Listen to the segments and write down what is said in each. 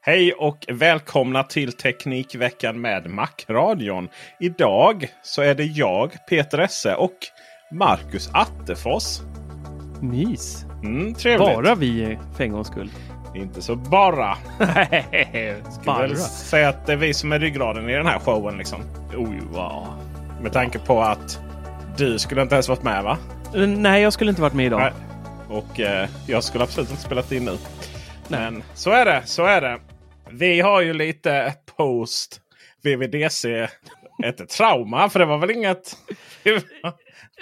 Hej och välkomna till Teknikveckan med Macradion. Idag så är det jag, Peter Esse och Marcus Attefors. Mys. Mm, trevligt. Bara vi för en gångs skull. Inte så bara. Bara. väl säga att det är vi som är ryggraden i den här showen. Liksom. Oj, wow. Med tanke på att du skulle inte ens varit med va? Eh, Nej, jag skulle inte varit med idag. Nej. Och eh, jag skulle absolut inte spelat in nu. Men så är det. Så är det. Vi har ju lite post VVDC. Ett trauma. För det var väl inget...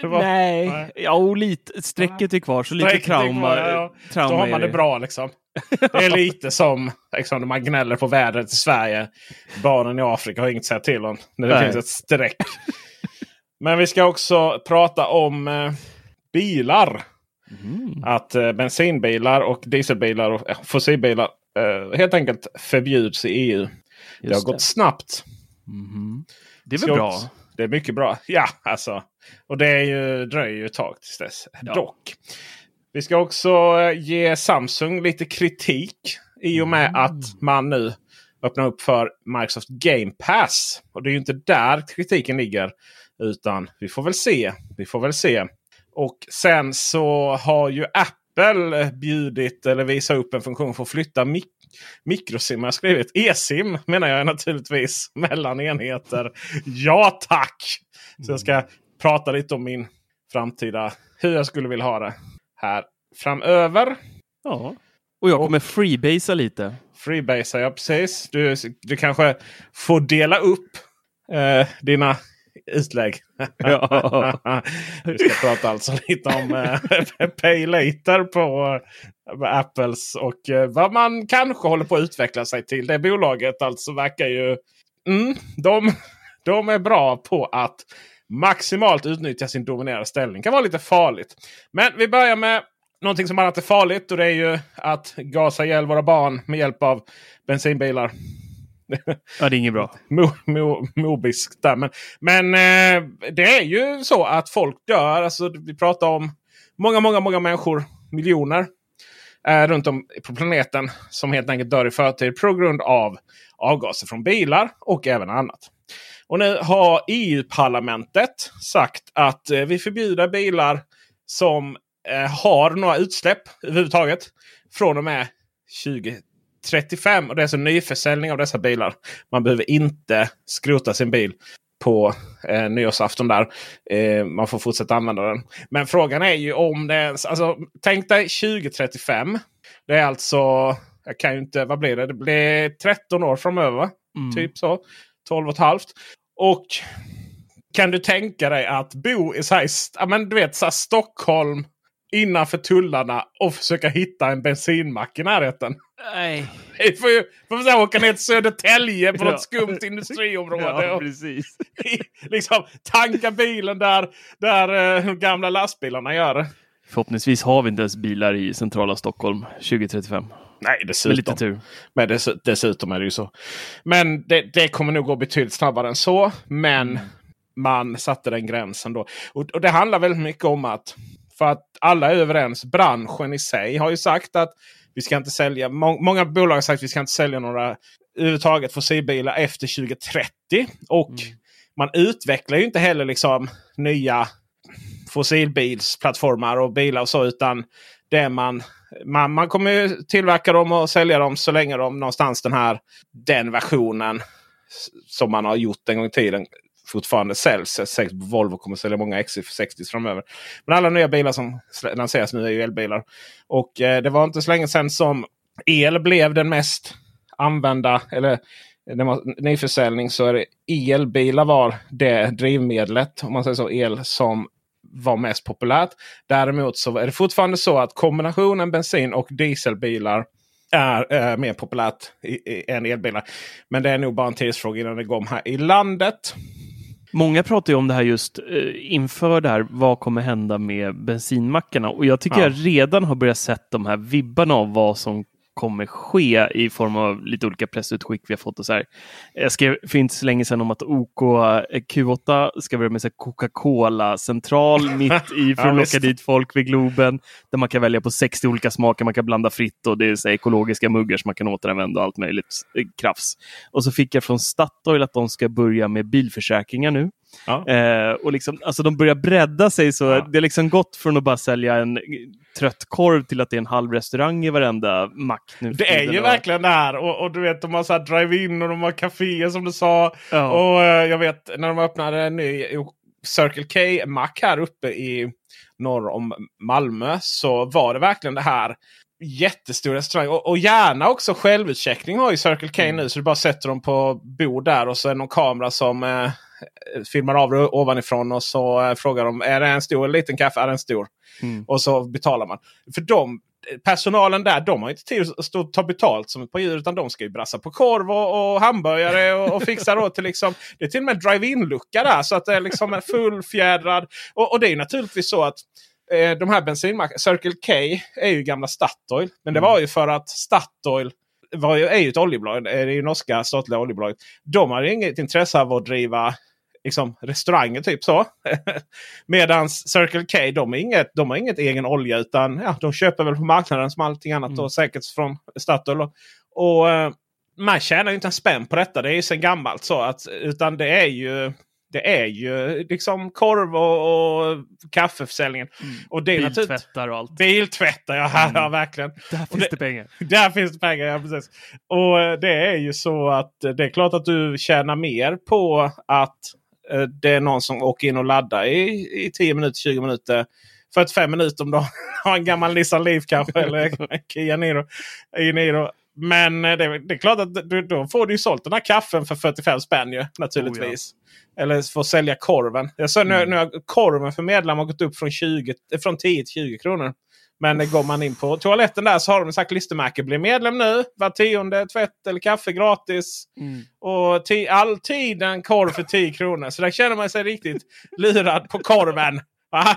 Det var- Nej, nej. ja, och lite, strecket är kvar så lite Strecket trauma. kvar, ja. trauma Då har man det bra liksom. Det är lite som liksom, när man gnäller på vädret i Sverige. Barnen i Afrika har inget att säga till om. När det Nej. finns ett streck. Men vi ska också prata om eh, bilar. Mm. Att eh, bensinbilar och dieselbilar och eh, fossilbilar eh, helt enkelt förbjuds i EU. det har Just gått snabbt. Mhm. Det är väl bra? också- Det är mycket bra. Ja, alltså. Och det är ju, dröjer ju ett tag tills dess. Ja. Dock. Vi ska också eh, ge Samsung lite kritik. I och med Mm. att man nu öppnar upp för Microsoft Game Pass. Och det är ju inte där kritiken ligger. Utan vi får väl se. Vi får väl se. Och sen så har ju Apple bjudit eller visat upp en funktion för att flytta mik mikrosim. Jag skrivit e-sim menar jag naturligtvis. Mellan enheter. Ja tack! Så jag ska prata lite om min framtida hur jag skulle vilja ha det här framöver. Ja. Och jag kommer freebasea lite. Freebasea jag precis. Du, du kanske får dela upp eh, dina utlägg. Ja. Vi ska prata alltså lite om eh, Pay Later på eh, Apples och eh, vad man kanske håller på att utveckla sig till. Det bolaget alltså verkar ju... Mm, de, de är bra på att maximalt utnyttja sin dominerande ställning. kan vara lite farligt. Men vi börjar med någonting som annat är farligt. Och det är ju att gasa ihjäl våra barn med hjälp av bensinbilar. Ja, det är inget bra. Mo, mo, där. Men, men eh, det är ju så att folk dör. Alltså, vi pratar om många, många, många människor. Miljoner. Eh, runt om på planeten. Som helt enkelt dör i förtid på grund av avgaser från bilar och även annat. Och nu har EU-parlamentet sagt att eh, vi förbjuder bilar som eh, har några utsläpp överhuvudtaget. Från och med 20... 2035. Och det är alltså nyförsäljning av dessa bilar. Man behöver inte skrota sin bil på eh, nyårsafton där. Eh, man får fortsätta använda den. Men frågan är ju om det ens... Alltså, tänk dig 2035. Det är alltså... Jag kan ju inte... Vad blir det? Det blir 13 år framöver. Mm. Typ så. 12 och ett halvt. Och kan du tänka dig att bo i så här, men du vet, så Stockholm innanför tullarna och försöka hitta en bensinmack i närheten. Nej. Vi får ju får säga, åka ner till Södertälje på Ja. något skumt industriområde. Ja, och precis. liksom tanka bilen där, där eh, gamla lastbilarna gör det. Förhoppningsvis har vi inte ens bilar i centrala Stockholm 2035. Nej, Med dessutom. lite tur. Men dess, dessutom är det ju så. Men det, det kommer nog gå betydligt snabbare än så. Men man satte den gränsen då. Och, och det handlar väldigt mycket om att för att alla är överens. Branschen i sig har ju sagt att vi ska inte sälja. Må, många bolag har sagt att vi ska inte sälja några överhuvudtaget fossilbilar efter 2030. Och man utvecklar ju inte heller liksom nya fossilbilsplattformar och bilar och så. Utan det man, man, man kommer ju tillverka dem och sälja dem så länge de någonstans den här den versionen som man har gjort en gång i tiden fortfarande säljs. Jag på Volvo kommer sälja många XC60 framöver. Men alla nya bilar som lanseras nu är ju elbilar. Och eh, det var inte så länge sedan som el blev den mest använda eller när man, nyförsäljning så är det elbilar var det drivmedlet om man säger så el som var mest populärt. Däremot så är det fortfarande så att kombinationen bensin och dieselbilar är eh, mer populärt i, i, än elbilar. Men det är nog bara en tidsfråga innan det går här i landet. Många pratar ju om det här just eh, inför det här. Vad kommer hända med bensinmackarna? Och jag tycker Ja. jag redan har börjat sett de här vibbarna av vad som kommer ske i form av lite olika pressutskick vi har fått. Och så här. Jag skrev för inte så länge sedan om att OK Q8 ska börja med så här Coca-Cola-central mitt i för att locka dit folk vid Globen. Där man kan välja på 60 olika smaker, man kan blanda fritt och det är så här, ekologiska muggar som man kan återanvända och allt möjligt eh, krafs. Och så fick jag från Statoil att de ska börja med bilförsäkringar nu. Ja. Eh, och liksom, alltså de börjar bredda sig så Ja. det har liksom gått från att bara sälja en trött korv till att det är en halv restaurang i varenda mack. Nu Det är ju verkligen det här. Och, och du vet, de har så drive-in och de har kaféer som du sa. Ja. Och eh, jag vet när de öppnade en ny Circle K-mack här uppe i norr om Malmö. Så var det verkligen det här jättestor restaurang. Och, och gärna också självutcheckning har ju Circle K Mm. nu. Så du bara sätter dem på bord där och så är det någon kamera som eh, filmar av det ovanifrån. Och så eh, frågar de är det en stor eller liten kaffe? Är det en stor? Mm. Och så betalar man. För de, personalen där de har inte tid att ta betalt som ett par djur. Utan de ska ju brassa på korv och, och hamburgare och, och fixa då till liksom. Det är till och med drive-in-lucka där. Så att det är liksom en fullfjädrad. Och, och det är ju naturligtvis så att eh, de här bensinmackarna, Circle K är ju gamla Statoil. Men det var ju för att Statoil var ju, är ju ett oljebolag. Det är ju norska statliga oljebolaget. De har inget intresse av att driva liksom, restauranger typ så. Medan Circle K de, är inget, de har inget egen olja utan ja, de köper väl på marknaden som allting annat. Då, säkert från Statoil. Och, och eh, man tjänar ju inte en spänn på detta. Det är ju sedan gammalt så. Att, utan det är ju det är ju liksom korv och, och kaffeförsäljningen. Och det är Biltvättar och allt. Biltvättar, ja, Mm. ja verkligen. Där Och finns det- det pengar. Där finns det pengar, ja precis. Och eh, det är ju så att eh, det är klart att du tjänar mer på att det är någon som åker in och laddar i, i 10 minuter, 20 minuter. 45 minuter om du har en gammal Nissan Leaf kanske eller Kia Niro. Niro. Men eh, det, det är klart att du, då får du ju sålt den här kaffen för 45 spänn ju naturligtvis. Eller får sälja korven. Jag såg nu, nu har korven för medlemmar gått upp från, 20, eh, från 10 till 20 kronor. Men går man in på toaletten där så har de sagt klistermärke. Bli medlem nu. Var tionde tvätt eller kaffe gratis. Mm. Och ti- alltid en korv för 10 kronor. Så där känner man sig riktigt lurad på korven. Va?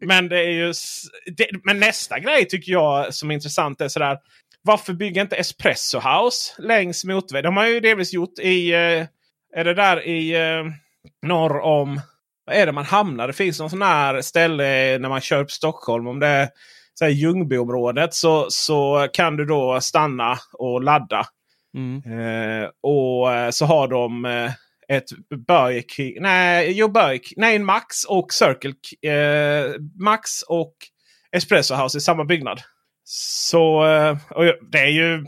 Men, det är ju, det, men nästa grej tycker jag som är intressant är sådär. Varför bygger inte Espresso House längs motorväg? De har ju delvis gjort i... eh, Är det där i eh, norr om... Vad är det man hamnar? Det finns någon sån här ställe när man kör på Stockholm. Om det är här Ljungbyområdet så, så kan du då stanna och ladda. Mm. Eh, och eh, så har de eh, ett Burger King. Nej, jo, Burger. Nej, en Max och Circle. Eh, Max och Espresso House i samma byggnad. Så eh, det är ju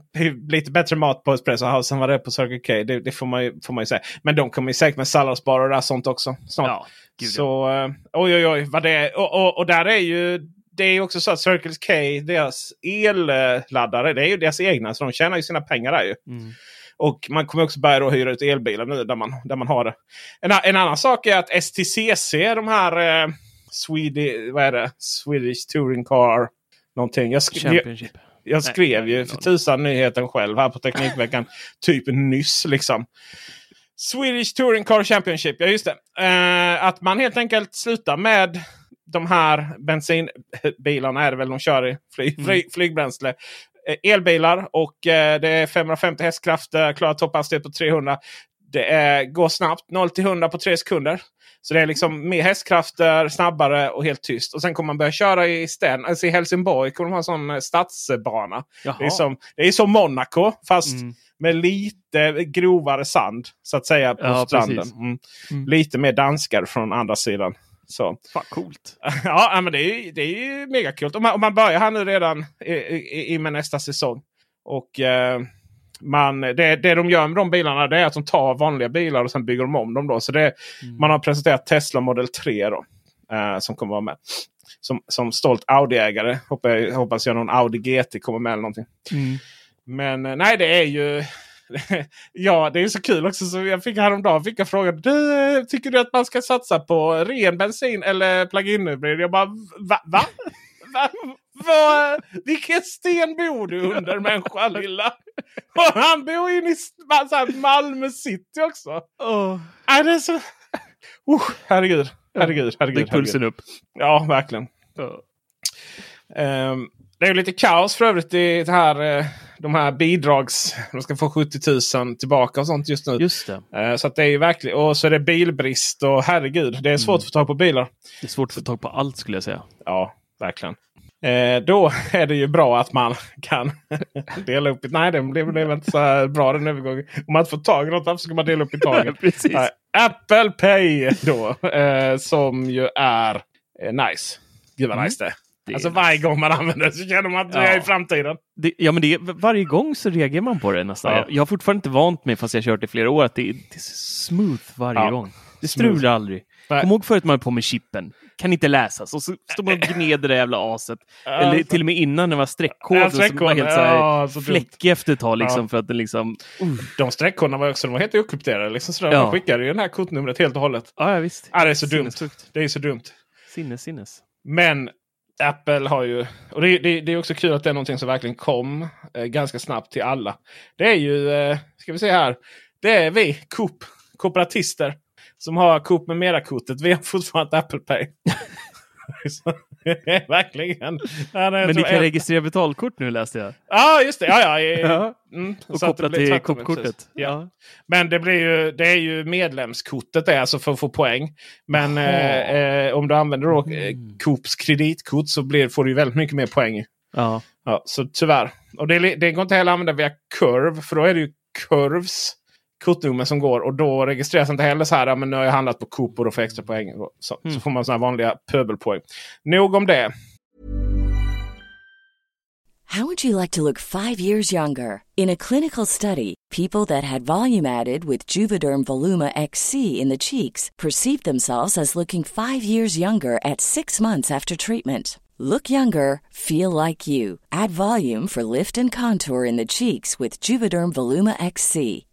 lite bättre mat på Espresso House än vad det är på Circle K. Det, det får, man ju, får man ju säga. Men de kommer ju säkert med salladsbarer och där sånt också. Snart. Ja. Så eh, oj oj oj vad det är. Och, och, och där är ju det är också så att Circle K, deras elladdare, det är ju deras egna. Så de tjänar ju sina pengar där ju. Mm. Och man kommer också börja hyra ut elbilar nu där man, där man har det. En, en annan sak är att STCC, de här eh, Swedish, vad är det? Swedish Touring Car. Någonting. Jag, skrev, Championship. jag skrev Nej, ju för tusan nyheten själv här på Teknikveckan. typ nyss liksom. Swedish Touring Car Championship, ja just det. Eh, att man helt enkelt slutar med de här bensinbilarna är det väl de kör i. Fly, Mm. fly, flygbränsle. Eh, elbilar och eh, det är 550 hästkrafter, klarar topphastighet på 300. Det är, går snabbt, 0 till 100 på 3 sekunder. Så det är liksom mer hästkrafter, snabbare och helt tyst. Och sen kommer man börja köra i städerna. Alltså i Helsingborg kommer de ha en sån eh, stadsbana. Jaha. Det är, som, det är som Monaco fast Mm. med lite grovare sand så att säga på Ja, stranden. Mm. Mm. Lite mer danskar från andra sidan. Så. Fan coolt. ja, men det är, det är ju megakul. Om man, om man börjar här nu redan i, i, i med nästa säsong. Och eh, man, det, det de gör med de bilarna det är att de tar vanliga bilar och sen bygger de om dem. Då. Så det, Mm. Man har presenterat Tesla Model 3 då, eh, som kommer vara med. Som, som stolt Audi-ägare hoppas jag, hoppas jag någon Audi GT kommer med eller någonting. Mm. Men eh, nej, det är ju... ja, det är så kul också. Så jag fick häromdagen fick jag frågan. Du, eh, tycker du att man ska satsa på ren bensin eller plug-in hybrid? Jag bara va? va? va? va? Vilken sten bor du under människa lilla? Och han bor inne i här Malmö city också. Oh. Nej, det är så... Uh, herregud, herregud, herregud. Gick pulsen upp. Ja, verkligen. Ehm, det är ju lite kaos för övrigt i det här, eh, de här bidrags... De ska få 70 000 tillbaka och sånt just nu. Just det. Eh, så att det är ju verkligen... Och så är det bilbrist och herregud, det är svårt att få tag på bilar. Det är svårt att få tag på allt skulle jag säga. Ja, verkligen. Eh, då är det ju bra att man kan dela upp. i- Nej, det blev, blev inte så bra den övergången. Om man inte får tag i något, varför ska man dela upp i taget? Precis. Nej, Apple Pay då. Eh, som ju är eh, nice. Gud vad Mm. nice det Alltså varje gång man använder det så känner man att det är i Ja. framtiden. Det, ja, men det, varje gång så reagerar man på det nästan. Ja. Jag, har fortfarande inte vant mig, fast jag har kört i flera år, att det, är- det är smooth varje Ja. gång. Det Smooth. strular aldrig. Nej. Kom ihåg förut man på med chippen. Kan inte läsas. Och så står man och gneder det jävla aset. Eller till och med innan det var streckkoder Ja, som var streckkoder. helt så här Ja, så fläckig efter ett tag. Liksom, Ja. För att det liksom... Uh. De streckkoderna var också de var helt okrypterade. Liksom sådär. Ja. Man skickade ju det här kodnumret helt och hållet. Ja, ja, visst. Ja, det är så dumt. Det är så dumt. Sinnes, sinnes. Men Apple har ju... Och det, det, det är också kul att det är någonting som verkligen kom eh, ganska snabbt till alla. Det är ju, eh, ska vi se här. Det är vi, Coop, kooperatister. Som har Coop med mera-kortet. Vi har fortfarande Apple Pay. Verkligen. Ja, är Men ni kan en- registrera betalkort nu läste jag. Ja, just det. Ja, ja, Ja. Mm, Och så koppla till Coop-kortet. precis. Ja. Men det, blir ju, det är ju medlemskortet det är alltså för att få poäng. Men eh, eh, om du använder då, eh, Mm. Coops kreditkort så blir, får du väldigt mycket mer poäng. Ja. Ja, så tyvärr. Och det, det går inte heller att använda via Curve. För då är det ju Curves kortnummer som går. Och då registreras inte heller så här. Ja, men nu har jag handlat på Coop och då får jag extra poäng. Så, så Mm. får man såna här vanliga pöbelpoäng. Nog om det. How would you like to look five years younger? In a clinical study, people that had volume added with Juvederm Voluma XC in the cheeks perceived themselves as looking five years younger at six months after treatment. Look younger, feel like you. Add volume for lift and contour in the cheeks with Juvederm Voluma XC.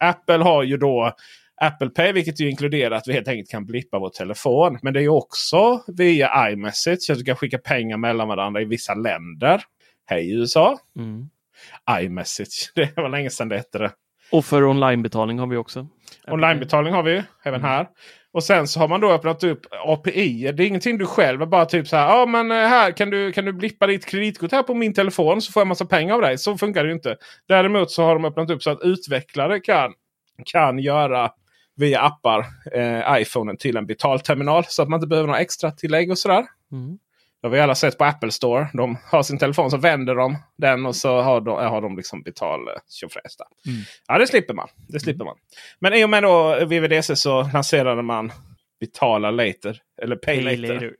Apple har ju då Apple Pay vilket ju inkluderar att vi helt enkelt kan blippa vår telefon. Men det är också via iMessage. Så att du kan skicka pengar mellan varandra i vissa länder. Hej USA! Mm. iMessage. Det var länge sedan det hette det. Och för onlinebetalning har vi också. Onlinebetalning har vi även här. Och sen så har man då öppnat upp API. Det är ingenting du själv bara typ så här. Ja men eh, här kan du, kan du blippa ditt kreditkort här på min telefon så får jag massa pengar av dig. Så funkar det ju inte. Däremot så har de öppnat upp så att utvecklare kan, kan göra via appar eh, iPhonen till en betalterminal. Så att man inte behöver några extra tillägg och sådär. Mm. Det har vi alla sett på Apple Store. De har sin telefon så vänder de den och så har de, har de liksom betal tjofräs Mm. Ja det slipper man. Det slipper man. Men i och med då VVDC så lanserade man Betala later. Eller pay, Pay later. later.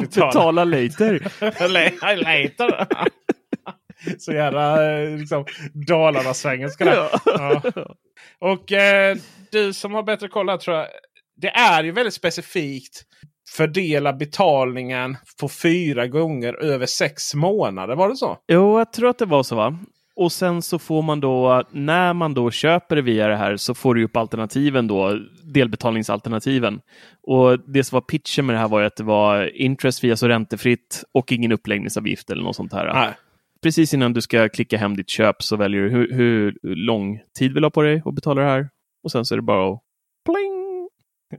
Betala later. La- later. så jävla eh, liksom, Dalarna-svengelska. Ja. Och eh, du som har bättre koll här tror jag. Det är ju väldigt specifikt. Fördela betalningen på fyra gånger över sex månader. Var det så? Jo, jag tror att det var så va? Och sen så får man då, när man då köper det via det här så får du upp alternativen då, delbetalningsalternativen. Och det som var pitchen med det här var ju att det var interest via så räntefritt och ingen uppläggningsavgift eller något sånt här. Nej. Precis innan du ska klicka hem ditt köp så väljer du hur, hur lång tid vill du ha på dig att betala det här. Och sen så är det bara att pling!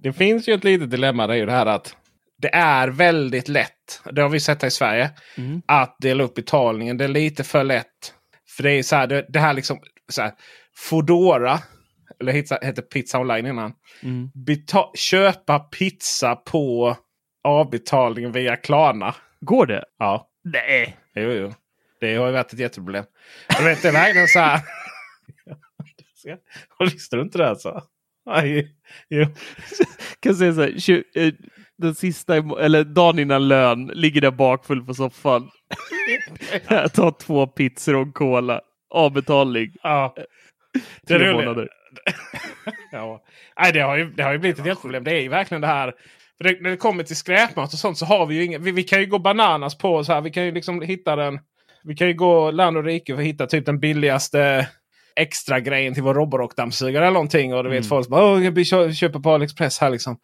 Det finns ju ett litet dilemma. Det är ju det här att det är väldigt lätt. Det har vi sett här i Sverige. Mm. Att dela upp betalningen. Det är lite för lätt. För det är så här. Det, det här liksom. Så här, Foodora. Eller hette, Pizza Online innan. Mm. Beta köpa pizza på avbetalningen via Klarna. Går det? Ja. Nej. Jo, jo. Det har ju varit ett jätteproblem. Jag vet, det är verkligen så här. Visste du inte det alltså? Jo. kan säga så här, eh, den sista, eller dagen innan lön, ligger där bakfull på soffan. Jag tar två pizzor och en cola. Avbetalning. Ja. Det Tre roligt. månader. ja. Nej, det, har ju, det har ju blivit ett jätteproblem. Det är ju verkligen det här. Det, när det kommer till skräpmat och sånt så har vi ju inga. Vi, vi kan ju gå bananas på så här. Vi kan ju liksom hitta den. Vi kan ju gå land och rike för att hitta typ den billigaste extra grejen till vår Roborock-dammsugare eller någonting. Och du vet Mm. folk bara "Åh, jag kö- köper på AliExpress här liksom.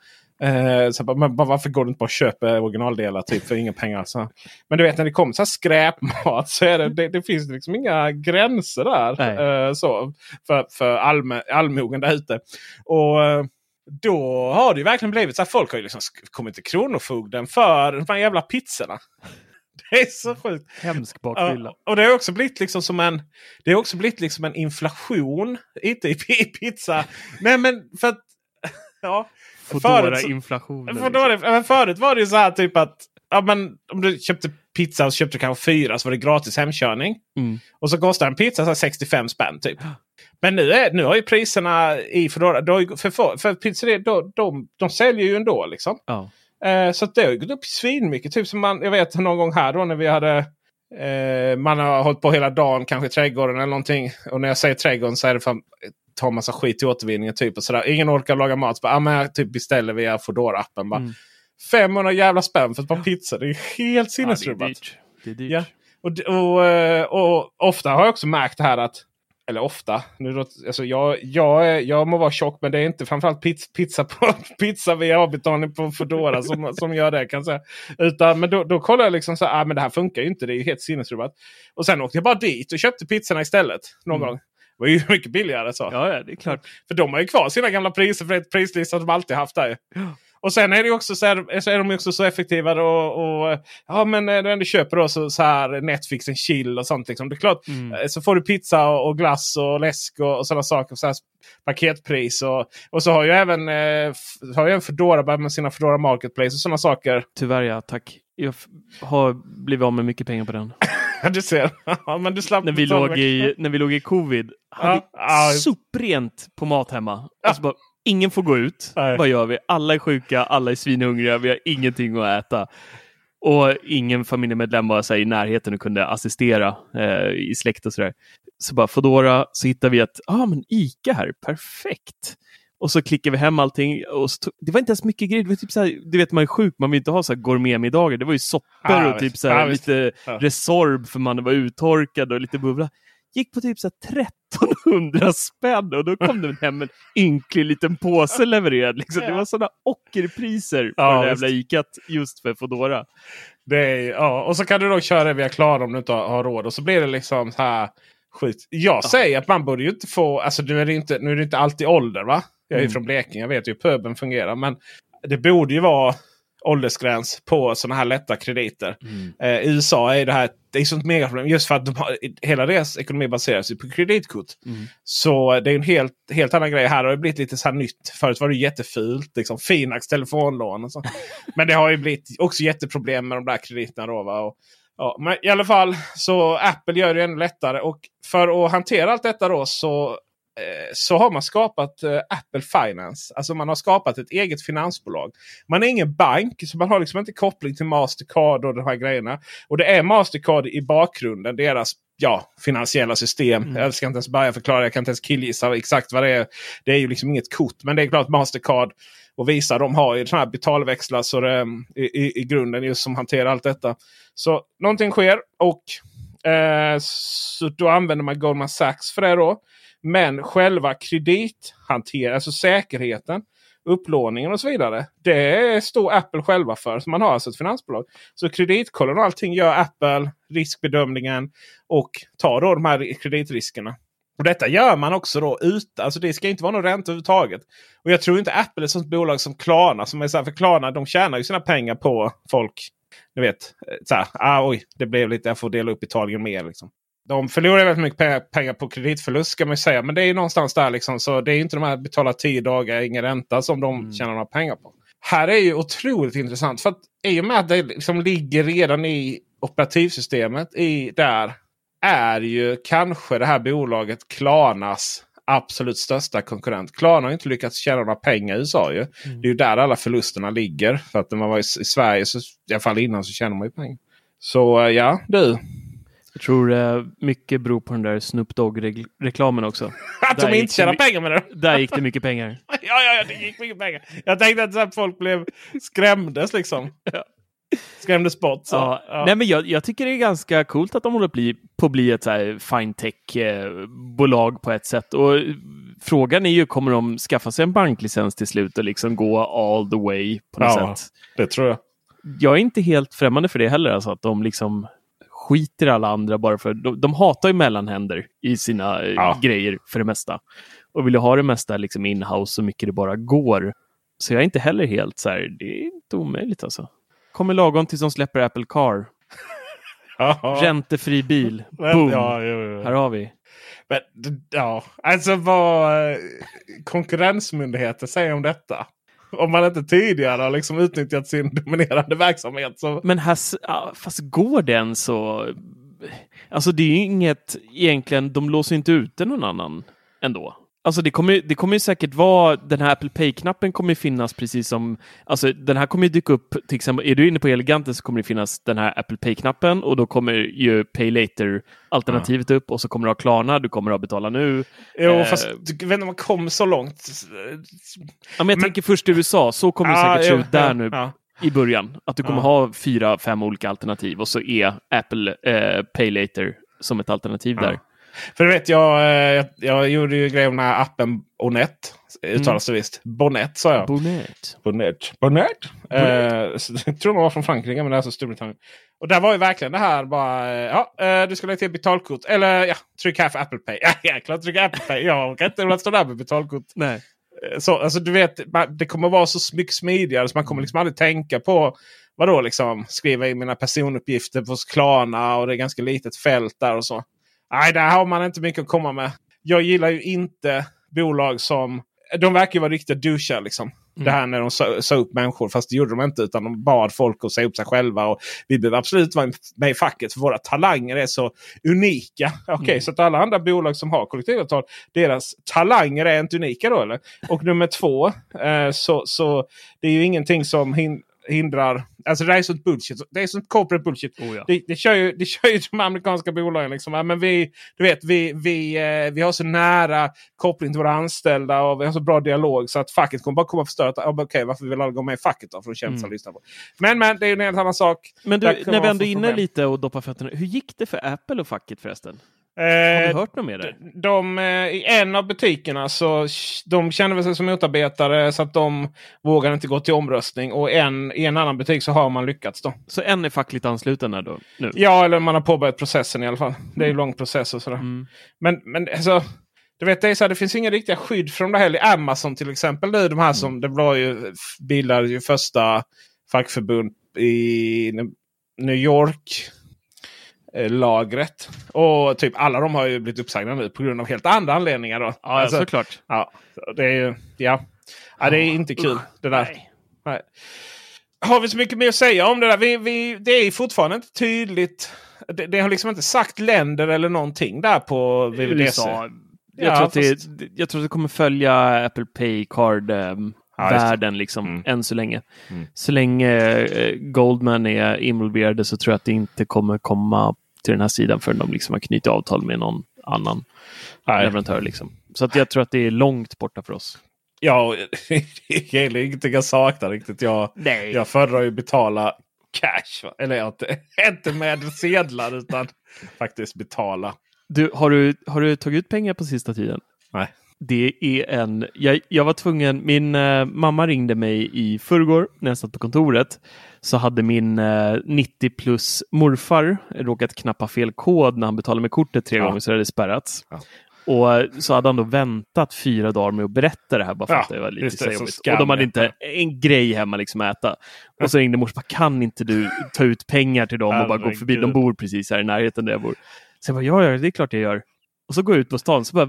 Eh, så bara, men varför går du inte bara och köper originaldelar typ för inga pengar? Så. Men du vet när det kommer så skräpmat så är det, det, det finns liksom inga gränser där. Eh, så, för för allmä, allmogen där ute. Och eh, då har det ju verkligen blivit så här. Folk har ju liksom kommit till Kronofogden för de jävla pizzorna. Det är så sjukt. Hemsk bakfylla. Ja, och det har också blivit liksom som en Det har också blivit liksom en inflation. Inte i pi- pizza. Nej men för att... Ja. Foodora-inflationen. var det, men förut var det ju så här typ att ja, men, om du köpte pizza och köpte du kanske fyra så var det gratis hemkörning. Mm. Och så kostar en pizza så här 65 spänn typ. Men nu, är, nu har ju priserna i Foodora... För, för, för pizzerior, de, de, de säljer ju ändå liksom. Ja. Eh, så att det har gått upp svinmycket. Typ som man, jag vet någon gång här då när vi hade Eh, man har hållit på hela dagen, kanske i trädgården eller någonting. Och när jag säger trädgården så är det för att ta massa skit i återvinningen. Typ, och sådär. Ingen orkar laga mat. Så bara, ah, men jag typ beställer via Foodora-appen. Bara, Mm. 500 jävla spänn för ett par pizzor. Det är helt Ja, det är sinnesrubbat. dyrt. Det är dyrt. Ja. Och, d- och, eh, och ofta har jag också märkt det här att eller ofta. Nu, alltså jag, jag, är- jag må vara tjock men det är inte framförallt pizza, pizza, på, pizza via avbetalning på Foodora som, som gör det. kan jag säga. Utan, men då, då kollar jag liksom så här, ah, men det här funkar ju inte. Det är ju helt sinnesrubbat. Och sen åkte jag bara dit och köpte pizzorna istället. Någon Mm. gång. Det var ju mycket billigare så. Ja, ja, det är klart. För de har ju kvar sina gamla priser för det prislista de alltid haft där. Och sen är, det också så, här, så är de också så effektiva. Och, och, ja men när du ändå köper då så, så här Netflix en chill och sånt. Liksom. Det är klart, Mm. eh, Så får du pizza och, och glass och läsk och, och sådana saker. Så här paketpris. Och, och så har ju även, eh, har ju Foodora börjat med sina Foodora Marketplace och sådana saker. Tyvärr ja, tack. Jag har blivit av med mycket pengar på den. du ser. Ja, men du slapp När vi, låg i, när vi låg i covid hade Ja, ja. soprent på mat hemma. Alltså bara, ingen får gå ut. Nej. Vad gör vi? Alla är sjuka, alla är svinhungriga, vi har ingenting att äta. Och ingen familjemedlem var så i närheten och kunde assistera eh, i släkt och sådär. Så bara Foodora, så hittar vi att ah, men Ica här, perfekt. Och så klickar vi hem allting. Och så det var inte ens mycket grejer. Det var typ så här, du vet, man är sjuk, man vill inte ha så gourmetmiddagar. Det var ju soppor Ja, och typ visst. så här, Ja, visst. lite Ja. Resorb för man var uttorkad och lite bubbla. Gick på typ så här 1300 spänn och då kom det hem en ynklig liten påse levererad. Liksom. Det var sådana ockerpriser på Ja, det jävla. Icat just för Foodora. Det är, ja, och så kan du då köra via Klara om du inte har, har råd. Och så blir det liksom så här skit. Jag säger att man borde ju inte få... Alltså nu är det inte, nu är det inte alltid ålder va? Jag är Mm. från Blekinge. Jag vet ju hur puben fungerar. Men det borde ju vara åldersgräns på sådana här lätta krediter. Eh, I USA är det här det är sånt megaproblem. Just för att de har, hela deras ekonomi baseras ju på kreditkort. Mm. Så det är en helt, helt annan grej. Här har det blivit lite så här nytt. Förut var det jättefult. Liksom, Finax telefonlån och så. Men det har ju blivit också jätteproblem med de där krediterna. Då? Och, ja, men i alla fall så Apple gör det ännu lättare. Och för att hantera allt detta då så, så har man skapat eh, Apple Finance. Alltså man har skapat ett eget finansbolag. Man är ingen bank så man har liksom inte koppling till Mastercard och de här grejerna. Och det är Mastercard i bakgrunden. Deras ja, finansiella system. Jag ska inte ens börja förklara. Jag kan inte ens killgissa exakt vad det är. Det är ju liksom inget kort. Men det är klart Mastercard och Visa de har ju sådana här betalväxlar så det, i, i, i grunden just som hanterar allt detta. Så någonting sker och eh, så då använder man Goldman Sachs för det då. Men själva kredithanteringen, alltså säkerheten, upplåningen och så vidare. Det står Apple själva för. Så man har alltså ett finansbolag. Så kreditkollen och allting gör Apple, riskbedömningen och tar då de här kreditriskerna. Och detta gör man också då ut, Alltså det ska inte vara någon ränta överhuvudtaget. Och jag tror inte Apple är ett sånt bolag som Klarna. Som är så här, för Klarna de tjänar ju sina pengar på folk. Du vet, så här, ah, oj, det blev lite, jag får dela upp betalningen mer. Liksom. De förlorar väldigt mycket pengar, på kreditförlust ska man ju säga. Men det är ju någonstans där liksom. Så det är inte de här betala 10 dagar, ingen ränta som de tjänar några pengar på. Här är ju otroligt intressant. För att i och med att det liksom ligger redan i operativsystemet i där är ju kanske det här bolaget Klarnas absolut största konkurrent. Klarna har inte lyckats tjäna några pengar i USA. Ju. Det är ju där alla förlusterna ligger. För att när man var i, i Sverige, så, i alla fall innan, så tjänar man ju pengar. Så eh, ja, du. Jag tror eh, mycket beror på den där Snoop Dogg-reklamen också. Att de inte tjänar pengar med det. Där gick det mycket pengar. Ja, ja, ja, det gick mycket pengar. Jag tänkte att så folk blev skrämdes liksom. Skrämdes bort. Så. Ja. Ja. Nej, men jag, jag tycker det är ganska coolt att de håller bli, på att bli ett så här fine tech-bolag på ett sätt. Och frågan är ju, kommer de skaffa sig en banklicens till slut och liksom gå all the way på något Ja. sätt? Det tror jag. Jag är inte helt främmande för det heller, alltså att de liksom skiter i alla andra bara för... De, de hatar ju mellanhänder i sina eh, Ja. grejer för det mesta. Och vill ju ha det mesta liksom in-house så mycket det bara går. Så jag är inte heller helt så här, det är inte omöjligt alltså. Kommer lagom tills de släpper Apple Car. Ja. Räntefri bil. Boom! Ja, jo, jo. Här har vi. Men, ja, alltså vad eh, konkurrensmyndigheter säger om detta. Om man inte tidigare har liksom utnyttjat sin dominerande verksamhet. Så... Men här, fast går den så... Alltså det är ju inget egentligen, de låser inte ute någon annan ändå. Alltså det kommer, det kommer ju säkert vara, den här Apple Pay-knappen kommer finnas precis som, alltså den här kommer ju dyka upp, till exempel, är du inne på Eleganten så kommer det finnas den här Apple Pay-knappen och då kommer ju Pay Later-alternativet upp och så kommer du ha Klarna, du kommer ha Betala Nu. Jo, Eh, fast du vet inte om man kom så långt. Ja, men jag tänker först i USA, så kommer det säkert se ut där ja, nu ja. i början. Att du kommer Ja. ha fyra, fem olika alternativ och så är Apple eh, Pay Later som ett alternativ där. För du vet, jag, eh, jag, jag gjorde ju grejer med appen Onet. Uttalas det visst. Bonnet sa jag. Bonnet. Bonnet. Bonnet. Eh, så jag tror de var från Frankrike men det är alltså Storbritannien. Och där var ju verkligen det här bara. eh, Ja, eh, du ska lägga till betalkort. Eller ja, tryck här för Apple Pay. Ja, jäklar tryck Apple Pay. Jag orkar inte stå där med betalkort. Nej. Eh, Så, alltså, du vet, man- det kommer vara så mycket smidigare så man kommer liksom aldrig tänka på vadå liksom skriva in mina personuppgifter på Klarna och det är ganska litet fält där och så. Nej, där har man inte mycket att komma med. Jag gillar ju inte bolag som... De verkar ju vara riktiga douchar liksom. Det här när de sa, sa upp människor. Fast det gjorde de inte. Utan de bad folk att säga upp sig själva. Och vi behöver absolut vara med i facket. För våra talanger är så unika. Okej, så att alla andra bolag som har kollektivavtal. Deras talanger är inte unika då eller? Och nummer två. Eh, så, så det är ju ingenting som hin hindrar... Alltså det är sånt bullshit. Det är sånt corporate bullshit. Oh, ja. det, det, kör ju, det kör ju de amerikanska bolagen. Liksom. Ja, men vi, du vet, vi, vi, eh, vi har så nära koppling till våra anställda och vi har så bra dialog så att facket kommer bara komma och förstöra. ja, Okej, varför vill alla gå med i facket då? För sig Mm. lyssna på. Men, men det är ju en helt annan sak. Men du, när vi ändå är inne lite och doppar fötterna, hur gick det för Apple och facket förresten? Har Eh, du hört något mer där? de, eh, I en av butikerna så de känner väl sig som motarbetare så att de vågar inte gå till omröstning. Och en, i en annan butik så har man lyckats då. Så en är fackligt ansluten här då? Nu. Ja, eller man har påbörjat processen i alla fall. Det är ju en lång process och sådär. Mm. Men, men alltså, du vet, det, är så här, det finns inga riktiga skydd för de där heller. Amazon till exempel. Nu, de här som, Det var ju, bildade ju första fackförbund i New York. Eh, Lagret. Och typ alla de har ju blivit uppsagda nu på grund av helt andra anledningar. Då. Ja, såklart. Ja, det är ju... Ja. ja, det är inte kul det där. Nej. Nej. Har vi så mycket mer att säga om det där? Vi, vi, det är fortfarande inte tydligt. Det, det har liksom inte sagt länder eller någonting där på VVDC. USA. Jag, Ja, tror att det, fast- jag tror att det kommer följa Apple Pay Card det. världen liksom, Mm. än så länge. Mm. Så länge eh, Goldman är involverade så tror jag att det inte kommer komma till den här sidan förrän de liksom har knutit avtal med någon annan Nej. leverantör. Liksom. Så att jag tror att det är långt borta för oss. Ja, det är ingenting jag saknar riktigt. Jag, Nej. jag föredrar ju betala cash. Va? Eller inte, inte med sedlar utan faktiskt betala. Du, har, du, har du tagit ut pengar på sista tiden? Nej. Det är en... Jag, jag var tvungen... Min eh, mamma ringde mig i förrgår när jag satt på kontoret. Så hade min eh, 90 plus morfar råkat knappa fel kod när han betalade med kortet tre Ja. gånger så det hade spärrats. Ja. Och eh, så hade han då väntat fyra dagar med att berätta det här bara för Ja, att det var lite det, jobbigt. Och de hade inte en grej hemma liksom att äta. Och så ringde morfar, kan inte du ta ut pengar till dem och bara gå förbi? De bor precis här i närheten där jag bor. Så jag bara, ja, ja, det är klart jag gör. Och så går jag ut på stan så bara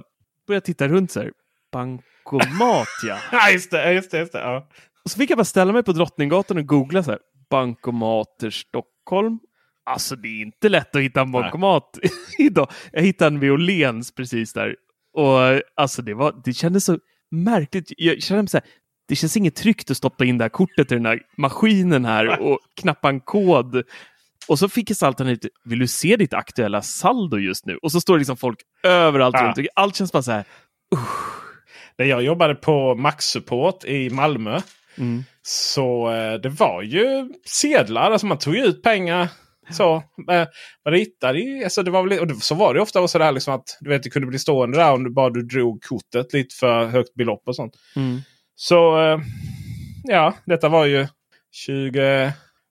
börjar jag titta runt så här. Bankomat ja. Ja, just det. Just det, just det ja. Och så fick jag bara ställa mig på Drottninggatan och googla så här. Bankomater Stockholm. Alltså det är inte lätt att hitta en bankomat idag. Jag hittade en vid Åhléns precis där. Och alltså det, var, det kändes så märkligt. Jag kände mig så här, det känns inget tryggt att stoppa in det här kortet i den här maskinen här och knappa en kod. Och så fick så alternativt, vill du se ditt aktuella saldo just nu? Och så står det liksom folk överallt Ja. runt. Allt känns bara så här, När jag jobbade på Max Support i Malmö. Mm. Så eh, det var ju sedlar. Alltså man tog ju ut pengar. Så, eh, man ritade i, alltså det var väl, och det, så var det ofta så där liksom att du vet, det kunde bli stående där om du bara du drog kortet lite för högt belopp och sånt. mm. Så eh, ja, detta var ju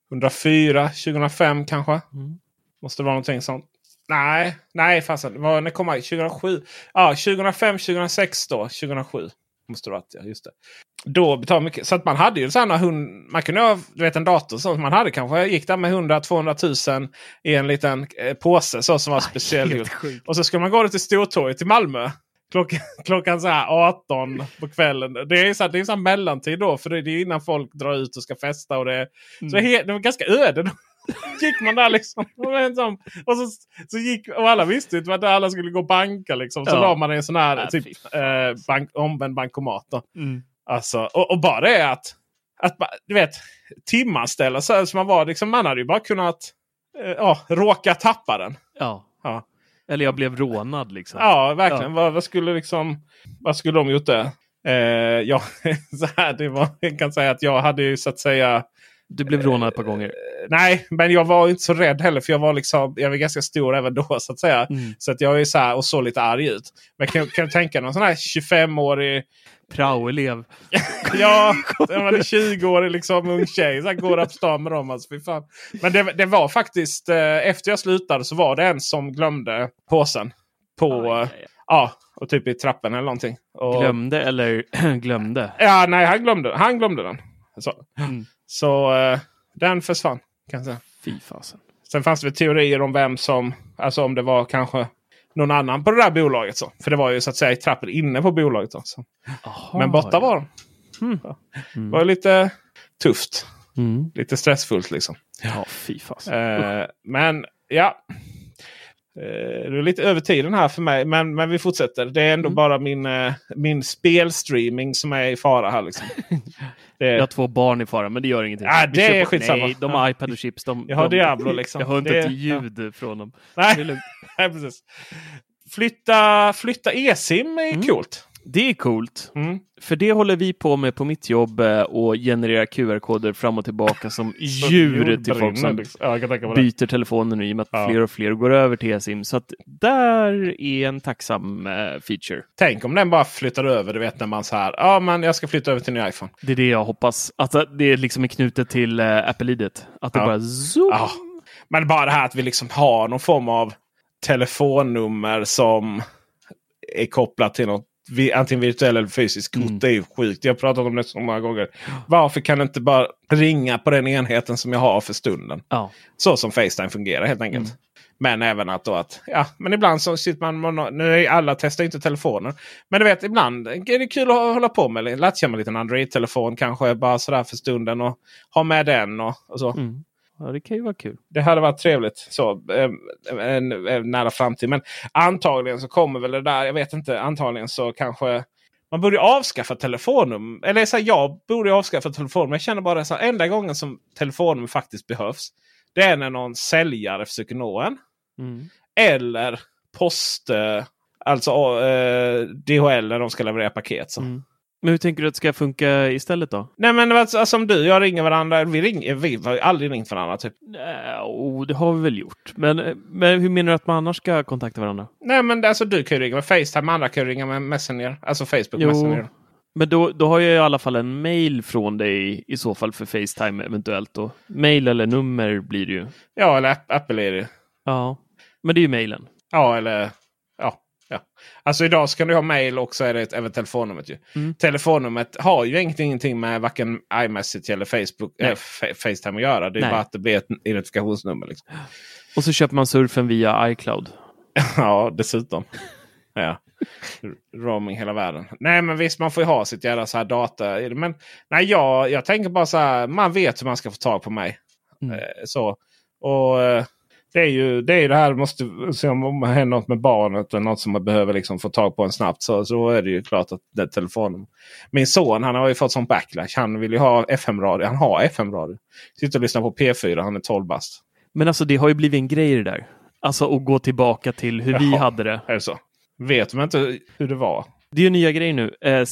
2004, 2005 kanske. Mm. Måste det vara någonting sånt. Nej, nej fasen. Det var, när kom jag? 2007? Ja, 2005, 2006 då. 2007. Måste det varit, ja. Just det. Då betalade mycket. Så att man hade ju sådana hund, Man kunde ha du vet, en dator. Så man hade kanske gick där med 100-200 000 i en liten eh, påse. Så som var gjort. sjukt. Och så skulle man gå till Stortorget i Malmö. Klockan, klockan så här 18 på kvällen. Det är så här, det är så här mellantid då. För det är innan folk drar ut och ska festa. Och det, så det, det var ganska öde. gick man där liksom. Och, så, så gick, och alla visste ju att alla skulle gå och banka. Liksom. Så Ja. la man i en sån här Ja, typ, eh, bank, omvänd bankomat. Mm. Alltså, och, och bara det att, att du vet, timanställda så man var. Liksom, man hade ju bara kunnat eh, råka tappa den. Ja. Ja. Eller jag blev rånad liksom. Ja, verkligen. Vad, vad, skulle liksom, vad skulle de gjort där? Eh, ja, så här, det var, jag kan säga att jag hade ju så att säga Du blev rånad ett par gånger. Nej, men jag var inte så rädd heller. För jag var, liksom, jag var ganska stor även då. så att säga. Mm. Så att jag är så här och såg lite arg ut. Men kan, kan du tänka någon sån här 25-årig... Praoelev. Ja, jag var 20-årig liksom, ung tjej. Så här, går upp stan med dem. Alltså. Men det, det var faktiskt, eh, efter jag slutade så var det en som glömde påsen. På, Aj, eh, aj, aj. ja, och typ i trappen eller någonting. Och, Glömde eller glömde? Ja, nej, han glömde, han glömde den. Så, Mm. Så eh, den försvann. Kan säga. Fy fasen. Sen fanns det teorier om vem som, alltså om det var kanske någon annan på det där bolaget. Så. För det var ju så att säga i trappen inne på bolaget. Också. Aha, Men borta ja. var de. Mm. Det var lite tufft. Mm. Lite stressfullt liksom. Ja, fy fasen. Eh, men ja. Eh, det är lite över tiden här för mig. Men, men vi fortsätter. Det är ändå Mm. bara min, eh, min spelstreaming som är i fara här. Liksom. Det, Jag har två barn i fara, men det gör ingenting. Ja, Vi det är skitsamma. Nej, de har iPad och chips. De, Jag har de, Diablo, liksom. Jag hör inte Det- ett ljud från dem. Nej. Nej, precis. Flytta, flytta e-sim är Mm. coolt. Det är coolt. Mm. För det håller vi på med på mitt jobb eh, och genererar QR-koder fram och tillbaka som djur till folk som liksom. Ja, byter telefoner nu i och med att Ja. fler och fler går över till eSIM. Så att där är en tacksam eh, feature. Tänk om den bara flyttar över. Du vet när man så här. Ja, men jag ska flytta över till en ny iPhone. Det är det jag hoppas. Att det liksom är knutet till uh, Apple-idet. Att det Ja. bara zoom. Ja. Men bara det här att vi liksom har någon form av telefonnummer som är kopplat till något. Vi- Antingen virtuell eller fysisk kort. Mm. Det är ju sjukt. Jag har pratat om det så många gånger. Varför kan det inte bara ringa på den enheten som jag har för stunden? Ja. Så som Facetime fungerar helt enkelt. Mm. Men även att då att, ja, men ibland så sitter man, man nu är alla testar inte telefoner. Men du vet, ibland är det kul att hålla på med. Lätt känna en liten Android-telefon kanske bara sådär för stunden och ha med den och, och så. Mm. Ja, det kan ju vara kul. Det hade varit trevligt så eh, en, nära framtid. Men antagligen så kommer väl det där. Jag vet inte. Antagligen så kanske man borde avskaffa telefonnummer. Eller så här, jag borde avskaffa telefonnummer. Jag känner bara så här, enda gången som telefonnummer faktiskt behövs. Det är när någon säljare försöker nå en. Mm. Eller post... Eh, alltså eh, DHL när de ska leverera paket. Så. Mm. Men hur tänker du att det ska funka istället då? Nej men alltså, alltså, som du, jag ringer varandra. Vi, ringer, vi har aldrig ringt varandra. Typ. Nej, oh, det har vi väl gjort. Men, men hur menar du att man annars ska kontakta varandra? Nej men alltså du kan ju ringa med Facetime, andra kan ju ringa med Messenger. Alltså Facebook Messenger. men då, då har jag i alla fall en mail från dig i så fall för Facetime eventuellt. Då. Mail eller nummer blir det ju. Ja, eller App- Apple är det. Ja, men det är ju mailen. Ja, eller ja. Alltså idag så kan du ha mail och så är det ett, även telefonnumret. Ju. Mm. Telefonnumret har ju egentligen ingenting med varken iMessage eller Facebook, äh, Fa- Facetime att göra. Det är Nej. bara att det blir ett identifikationsnummer. Liksom. Och så köper man surfen via iCloud. ja, dessutom. Ja. Roaming hela världen. Nej men visst man får ju ha sitt jävla så här data. Men nej, jag, jag tänker bara så här. Man vet hur man ska få tag på mig. Mm. Eh, så. Och eh, det är ju det, är det här. Måste se om det händer något med barnet. Eller något som man behöver liksom få tag på en snabbt. Så, så är det ju klart att det är telefonen. Min son han har ju fått sån backlash. Han vill ju ha FM-radio. Han har FM-radio. Sitter och lyssnar på P4. Han är 12 bast. Men alltså det har ju blivit en grej det där. Alltså att gå tillbaka till hur vi Jaha. hade det. Är det så? Vet man inte hur det var? Det är ju nya grejer nu. Eh,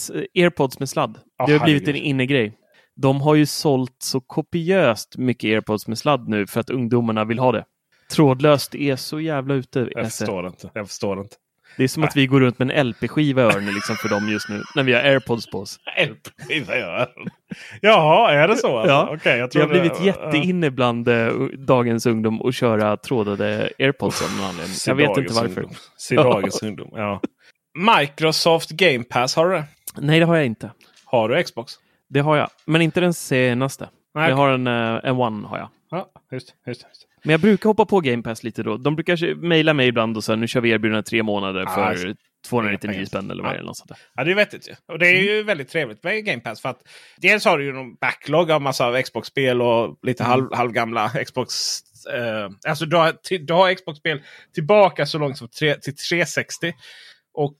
Airpods med sladd. Ja, det har blivit en innegrej. De har ju sålt så kopiöst mycket Airpods med sladd nu för att ungdomarna vill ha det. Trådlöst är så jävla ute. Jag Esse. förstår inte. Jag förstår inte. Det är som att vi går runt med en LP-skiva i öronen liksom för dem just nu, när vi har airpods på oss. LP-skiva i öronen. Jaha, är det så? Alltså? Ja. Okej, jag Det har blivit jätteinne bland eh, dagens ungdom att köra trådade airpods av någon anledning. Jag vet inte varför. Dagens ungdom. Ja. Microsoft Game Pass, har du det? Nej, det har jag inte. Har du Xbox? Det har jag, men inte den senaste. Nej. Jag har en, eh, en One. har jag. Ja, just, just, just. Men jag brukar hoppa på Game Pass lite då. De brukar mejla mig ibland och säga nu kör vi erbjudande tre månader Ah, för alltså. 299 pengar. spänn eller vad Ja. det är. Något sånt där. Ja, det är vettigt ju. Och det är ju väldigt trevligt med Game Pass. För att dels har du ju någon backlog av massa av Xbox-spel och lite halv, halvgamla Xbox Eh, alltså du har, du har Xbox-spel tillbaka så långt som tre, till 360. Och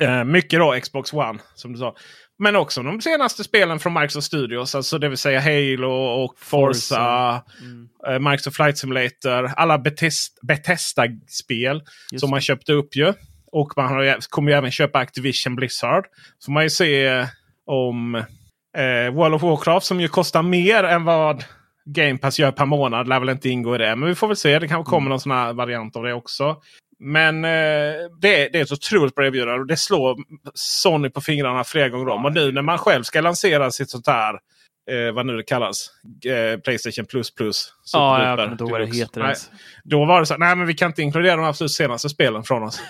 eh, mycket då Xbox One som du sa. Men också de senaste spelen från Microsoft Studios. Alltså det vill säga Halo och Forza. Forza. Mm. Eh, Microsoft Flight Simulator. Alla Bethesda- Bethesda-spel som man köpte upp ju. Och man har, kommer ju även köpa Activision Blizzard. Så man ju se om eh, World of Warcraft som ju kostar mer än vad Game Pass gör per månad. Lär väl inte ingå i det. Men vi får väl se. Det kanske kommer någon sån här variant av det också. Men eh, det, är- det är ett otroligt bra erbjudande. Och det slår Sony på fingrarna flera gånger om. Och nu när man själv ska lansera sitt sånt här. Eh, vad nu det kallas. Eh, Playstation Plus Plus. Ja, jag kommer inte ihåg vad det heter Nej. Då var det så här, nej men vi kan inte inkludera de absolut senaste spelen från oss.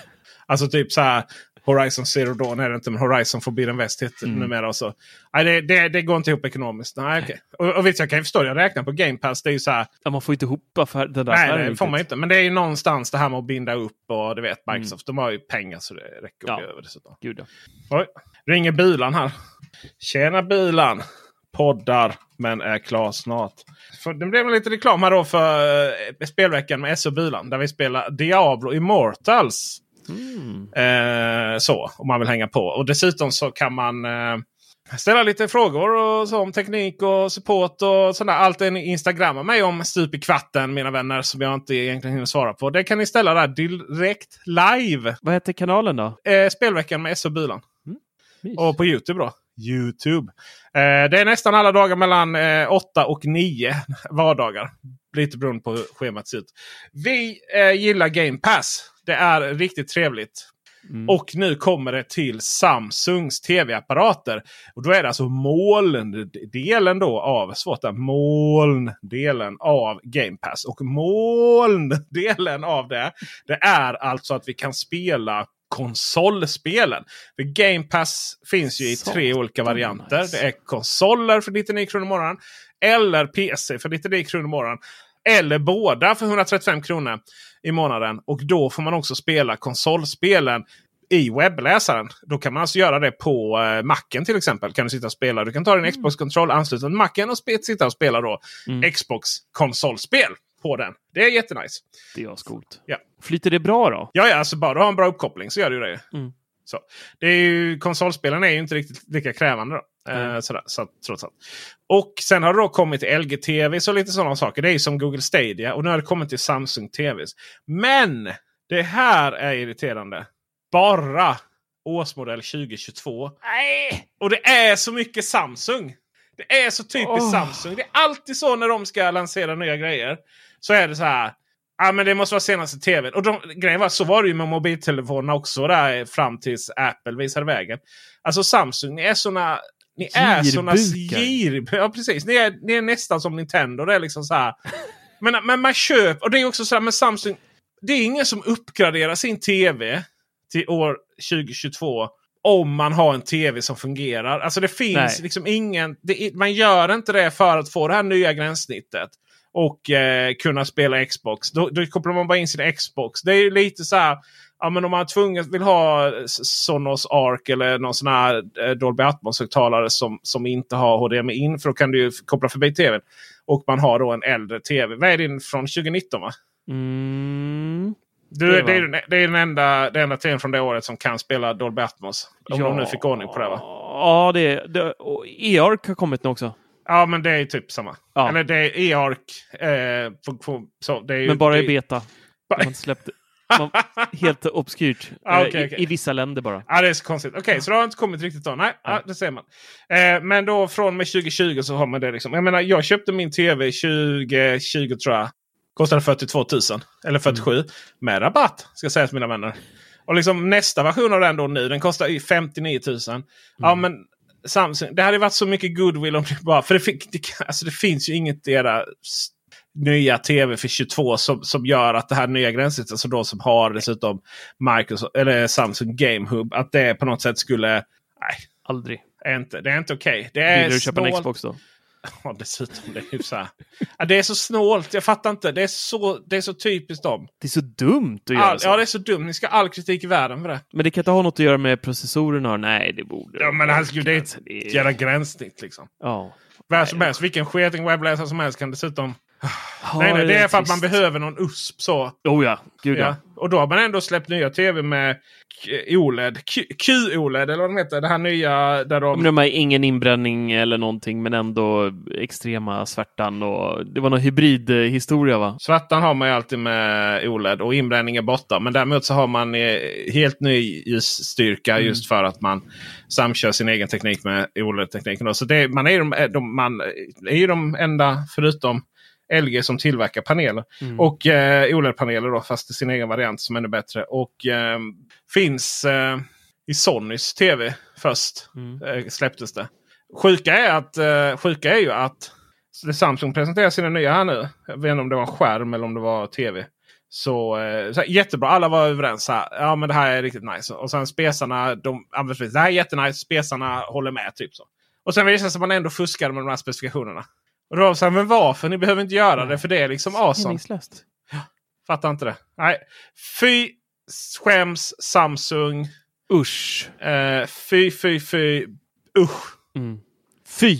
Alltså typ så här Horizon Zero Dawn är det inte, men Horizon Forbidden West heter Mm. numera. Och så. Nej, det, det, det går inte ihop ekonomiskt. Nej, okej. och, och visst, jag kan ju förstå, jag räknar på Game Pass. Det är ju så här, Ja, man får inte ihop affär, den där nej, det får man riktigt. inte. Men det är ju någonstans det här med att binda upp och du vet Microsoft. De har ju pengar så det räcker Mm. Ja. över dessutom. Gud, ja. Oj, ringer bilan här. Tjena bilan! Poddar men är klar snart. För det blev lite reklam här då för eh, spelveckan med SO Bilan. Där vi spelar Diablo Immortals. Eh, så, om man vill hänga på. Och dessutom så kan man eh, ställa lite frågor och så om teknik och support och sådär. Allt ni instagrammar mig om stup i kvarten mina vänner som jag inte egentligen hinner svara på. Det kan ni ställa där direkt live. Vad heter kanalen då? Eh, spelveckan med SO Bilan. Mys. Och på Youtube då. Youtube. Eh, det är nästan alla dagar mellan eh, 8 och 9 vardagar. Lite beroende på hur schemat ser ut. Vi eh, gillar Game Pass. Det är riktigt trevligt. Mm. Och nu kommer det till Samsungs tv-apparater. Och då är det alltså molndelen då av, svårt där, molndelen av Game Pass. Och molndelen av det, det är alltså att vi kan spela konsolspelen. För Game Pass finns ju i tre Satan, olika varianter. nice. Det är konsoler för 99 kronor i månaden. Eller PC för 99 kronor i månaden. Eller båda för 135 kronor i månaden. Och då får man också spela konsolspelen i webbläsaren. Då kan man alltså göra det på eh, Macen till exempel. Kan du sitta och spela. Du kan ta din Xbox-kontroll, ansluta till Macen och sitta och spela då Mm. Xbox-konsolspel på den. Det är jättenice. Det är ascoolt. Ja. Flyter det bra då? Ja, ja, alltså bara du har en bra uppkoppling så gör det ju det. Mm. Så. Det är ju, konsolspelen är ju inte riktigt lika krävande. Då. Eh, Mm. sådär, så, trots allt. Och sen har det då kommit till LG-TV och lite sådana saker. Det är som Google Stadia. Och nu har det kommit till Samsung TVs. Men det här är irriterande. Bara årsmodell 2022. Nej! Och det är så mycket Samsung. Det är så typiskt Åh. Samsung. Det är alltid så när de ska lansera nya grejer. Så är det så här. Ja men det måste vara senaste tvn. Och de, grejen var så var det ju med mobiltelefonerna också där fram tills Apple visade vägen. Alltså Samsung, är såna... Ni är såna gir... Ja precis. Ni är, ni är nästan som Nintendo. Det är liksom så här. Men, men man köper... Och det är också så här med Samsung. Det är ingen som uppgraderar sin tv till år 2022 om man har en tv som fungerar. Alltså det finns Nej. liksom ingen... Det, man gör inte det för att få det här nya gränssnittet. Och eh, kunna spela Xbox. Då, då kopplar man bara in sin Xbox. Det är ju lite så här. Ja, men om man tvunget vill ha Sonos Arc eller någon sån här eh, Dolby Atmos-högtalare som, som inte har HDMI in. För då kan du ju koppla förbi tvn. Och man har då en äldre tv. Vad är din från 2019 va? Mm. Du, Det det, är, det är den enda, den enda tvn från det året som kan spela Dolby Atmos. Om de nu fick ordning på det va? Ja, det, det och E-Arc har kommit nu också. Ja men det är typ samma. Ja. Eller det är E-Arc. Eh, för- så det är ju, Men bara i beta. Man släppte, man, helt obskyrt. Ah, Eh, okej, i. I vissa länder bara. Ja, det är så konstigt. Okej, så det har inte kommit riktigt då. Nej, ja. det ser man. Eh, men då från med 2020 så har man det. Liksom. Jag menar, jag köpte min tv 2020 tror jag. Kostade 42 000. Eller 47. Med rabatt ska sägas mina vänner. Och liksom nästa version av den då nu. Den kostar ju 59 000. Ja men Samsung. Det hade varit så mycket goodwill om det bara. För det, fick, det, alltså, det finns ju inget i era nya tv för 22 som, som gör att det här nya gränssnittet, alltså då som har dessutom Microsoft, eller Samsung Game Hub, att det på något sätt skulle... Nej, Aldrig. är inte, det är inte okej. Det är Vill du köpa en. Xbox då? Ja, dessutom. Det är, så här. Ja, det är så snålt. Jag fattar inte. Det är så, det är så typiskt dem. Det är så dumt att göra All, så. ja, det är så dumt. Ni ska ha all kritik i världen för det. Men det kan inte ha något att göra med processorerna? Nej, det borde Ja, men herregud, det är ett jävla gränssnitt liksom. Ja. Vad som helst. Vilken sketing webbläsare som helst kan dessutom nej, nej, det är för att man behöver någon USP så. Oh ja, gud ja. Och då har man ändå släppt nya tv med OLED. QOLED eller vad de heter. Det här nya där de... Men de har ingen inbränning eller någonting men ändå extrema svärtan och det var någon hybridhistoria va? Svartan har man ju alltid med OLED och inbränning är borta. Men däremot så har man eh, helt ny ljusstyrka Mm. just för att man samkör sin egen teknik med OLED-tekniken. Så det, man, är de, de, man är ju de enda förutom LG som tillverkar paneler. Mm. Och eh, OLED-paneler då fast i sin egen variant som är ännu bättre. Och eh, finns eh, i Sonys tv först. Mm. Eh, släpptes det. Sjuka är, att, eh, sjuka är ju att Samsung presenterar sina nya här nu. Jag vet inte om det var en skärm eller om det var tv. Så, eh, så här, jättebra, alla var överens. Här, ja men det här är riktigt nice. Och sen spesarna, de det här är jättenice. Spesarna håller med. typ så. Och sen visade det sig att man ändå fuskade med de här specifikationerna. Och då men varför? Ni behöver inte göra det för det är liksom awesome. Meningslöst. Fattar inte det. Nej. Fy skäms Samsung. Usch. Eh, fy, fy, fy. Usch. Mm. Fy!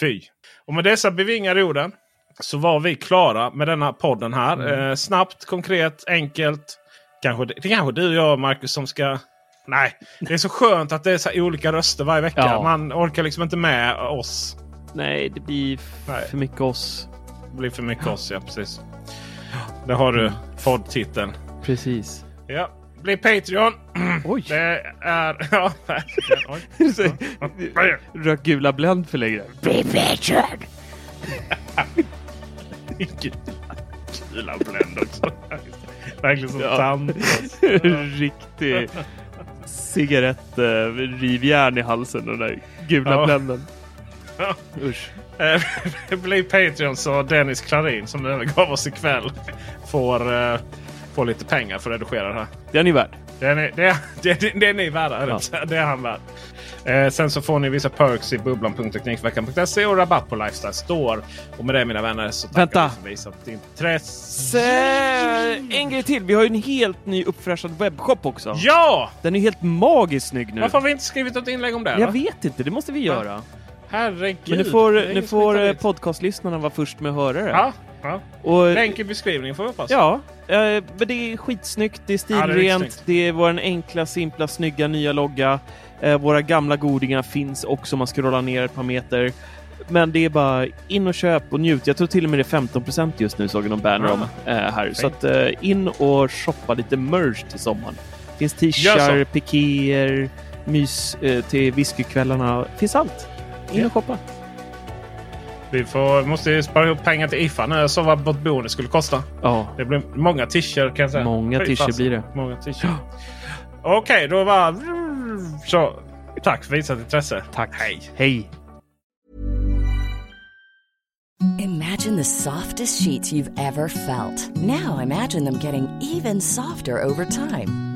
Fy. Och med dessa bevingade orden så var vi klara med denna podden här. Eh, snabbt, konkret, enkelt. Kanske, det är kanske du och jag Marcus som ska... Nej, det är så skönt att det är så olika röster varje vecka. Ja. Man orkar liksom inte med oss. Nej, det blir Nej. för mycket oss. Det blir för mycket oss, ja precis. Där har du poddtiteln. Precis. Ja, bli Patreon. Oj! Det är... Ja, verkligen. Oj. Rök gula Blend för länge. Gula Blend också. Verkligen som Ja. tant. Riktig cigarett, eh, rivjärn i halsen och den där gula Ja. Blenden. Ja. Usch. Eh, Bli Patreon så Dennis Klarin som övergav oss ikväll får, uh, får lite pengar för att redigera det här. Det är ni värd. Det är ni, det är, det är, det är ni värda. Det är han värd. Eh, sen så får ni vissa perks i bubblan.teknikveckan.se och rabatt på Lifestyle Store. Och med det mina vänner så tackar Vänta. vi som visat intresse. En grej till. Vi har ju en helt ny uppfräschad webbshop också. Ja! Den är helt magiskt snygg nu. Varför har vi inte skrivit något inlägg om det? Jag då? vet inte, det måste vi göra. Herregud. Men nu får, det nu får eh, podcastlyssnarna vara först med att höra det. Ja, ja. Och, Länk i beskrivningen får vi hoppas. ja, eh, men det är skitsnyggt, det är Ja, det är stilrent, det är vår enkla, simpla, snygga nya logga. Eh, våra gamla godingar finns också om man scrollar ner ett par meter. Men det är bara in och köp och njut. Jag tror till och med det är 15% just nu såg jag någon banner om eh, här. Så Fint. att eh, in och shoppa lite merch till sommaren. Finns Gör t-shirtar, så. pikéer, mys eh, till whiskykvällarna. Finns allt. In och shoppa. Vi får, måste ju spara ihop pengar till IFA nu. Jag såg vad vårt boende skulle kosta. Ja, Det blir många t-shirts kan jag säga. Många t-shirts fasen. blir det. Många t-shirts. Okej, då var... Så, tack för visat intresse. tack. Hej. Hej. Imagine the softest sheets you've ever felt. Now imagine them getting even softer over time.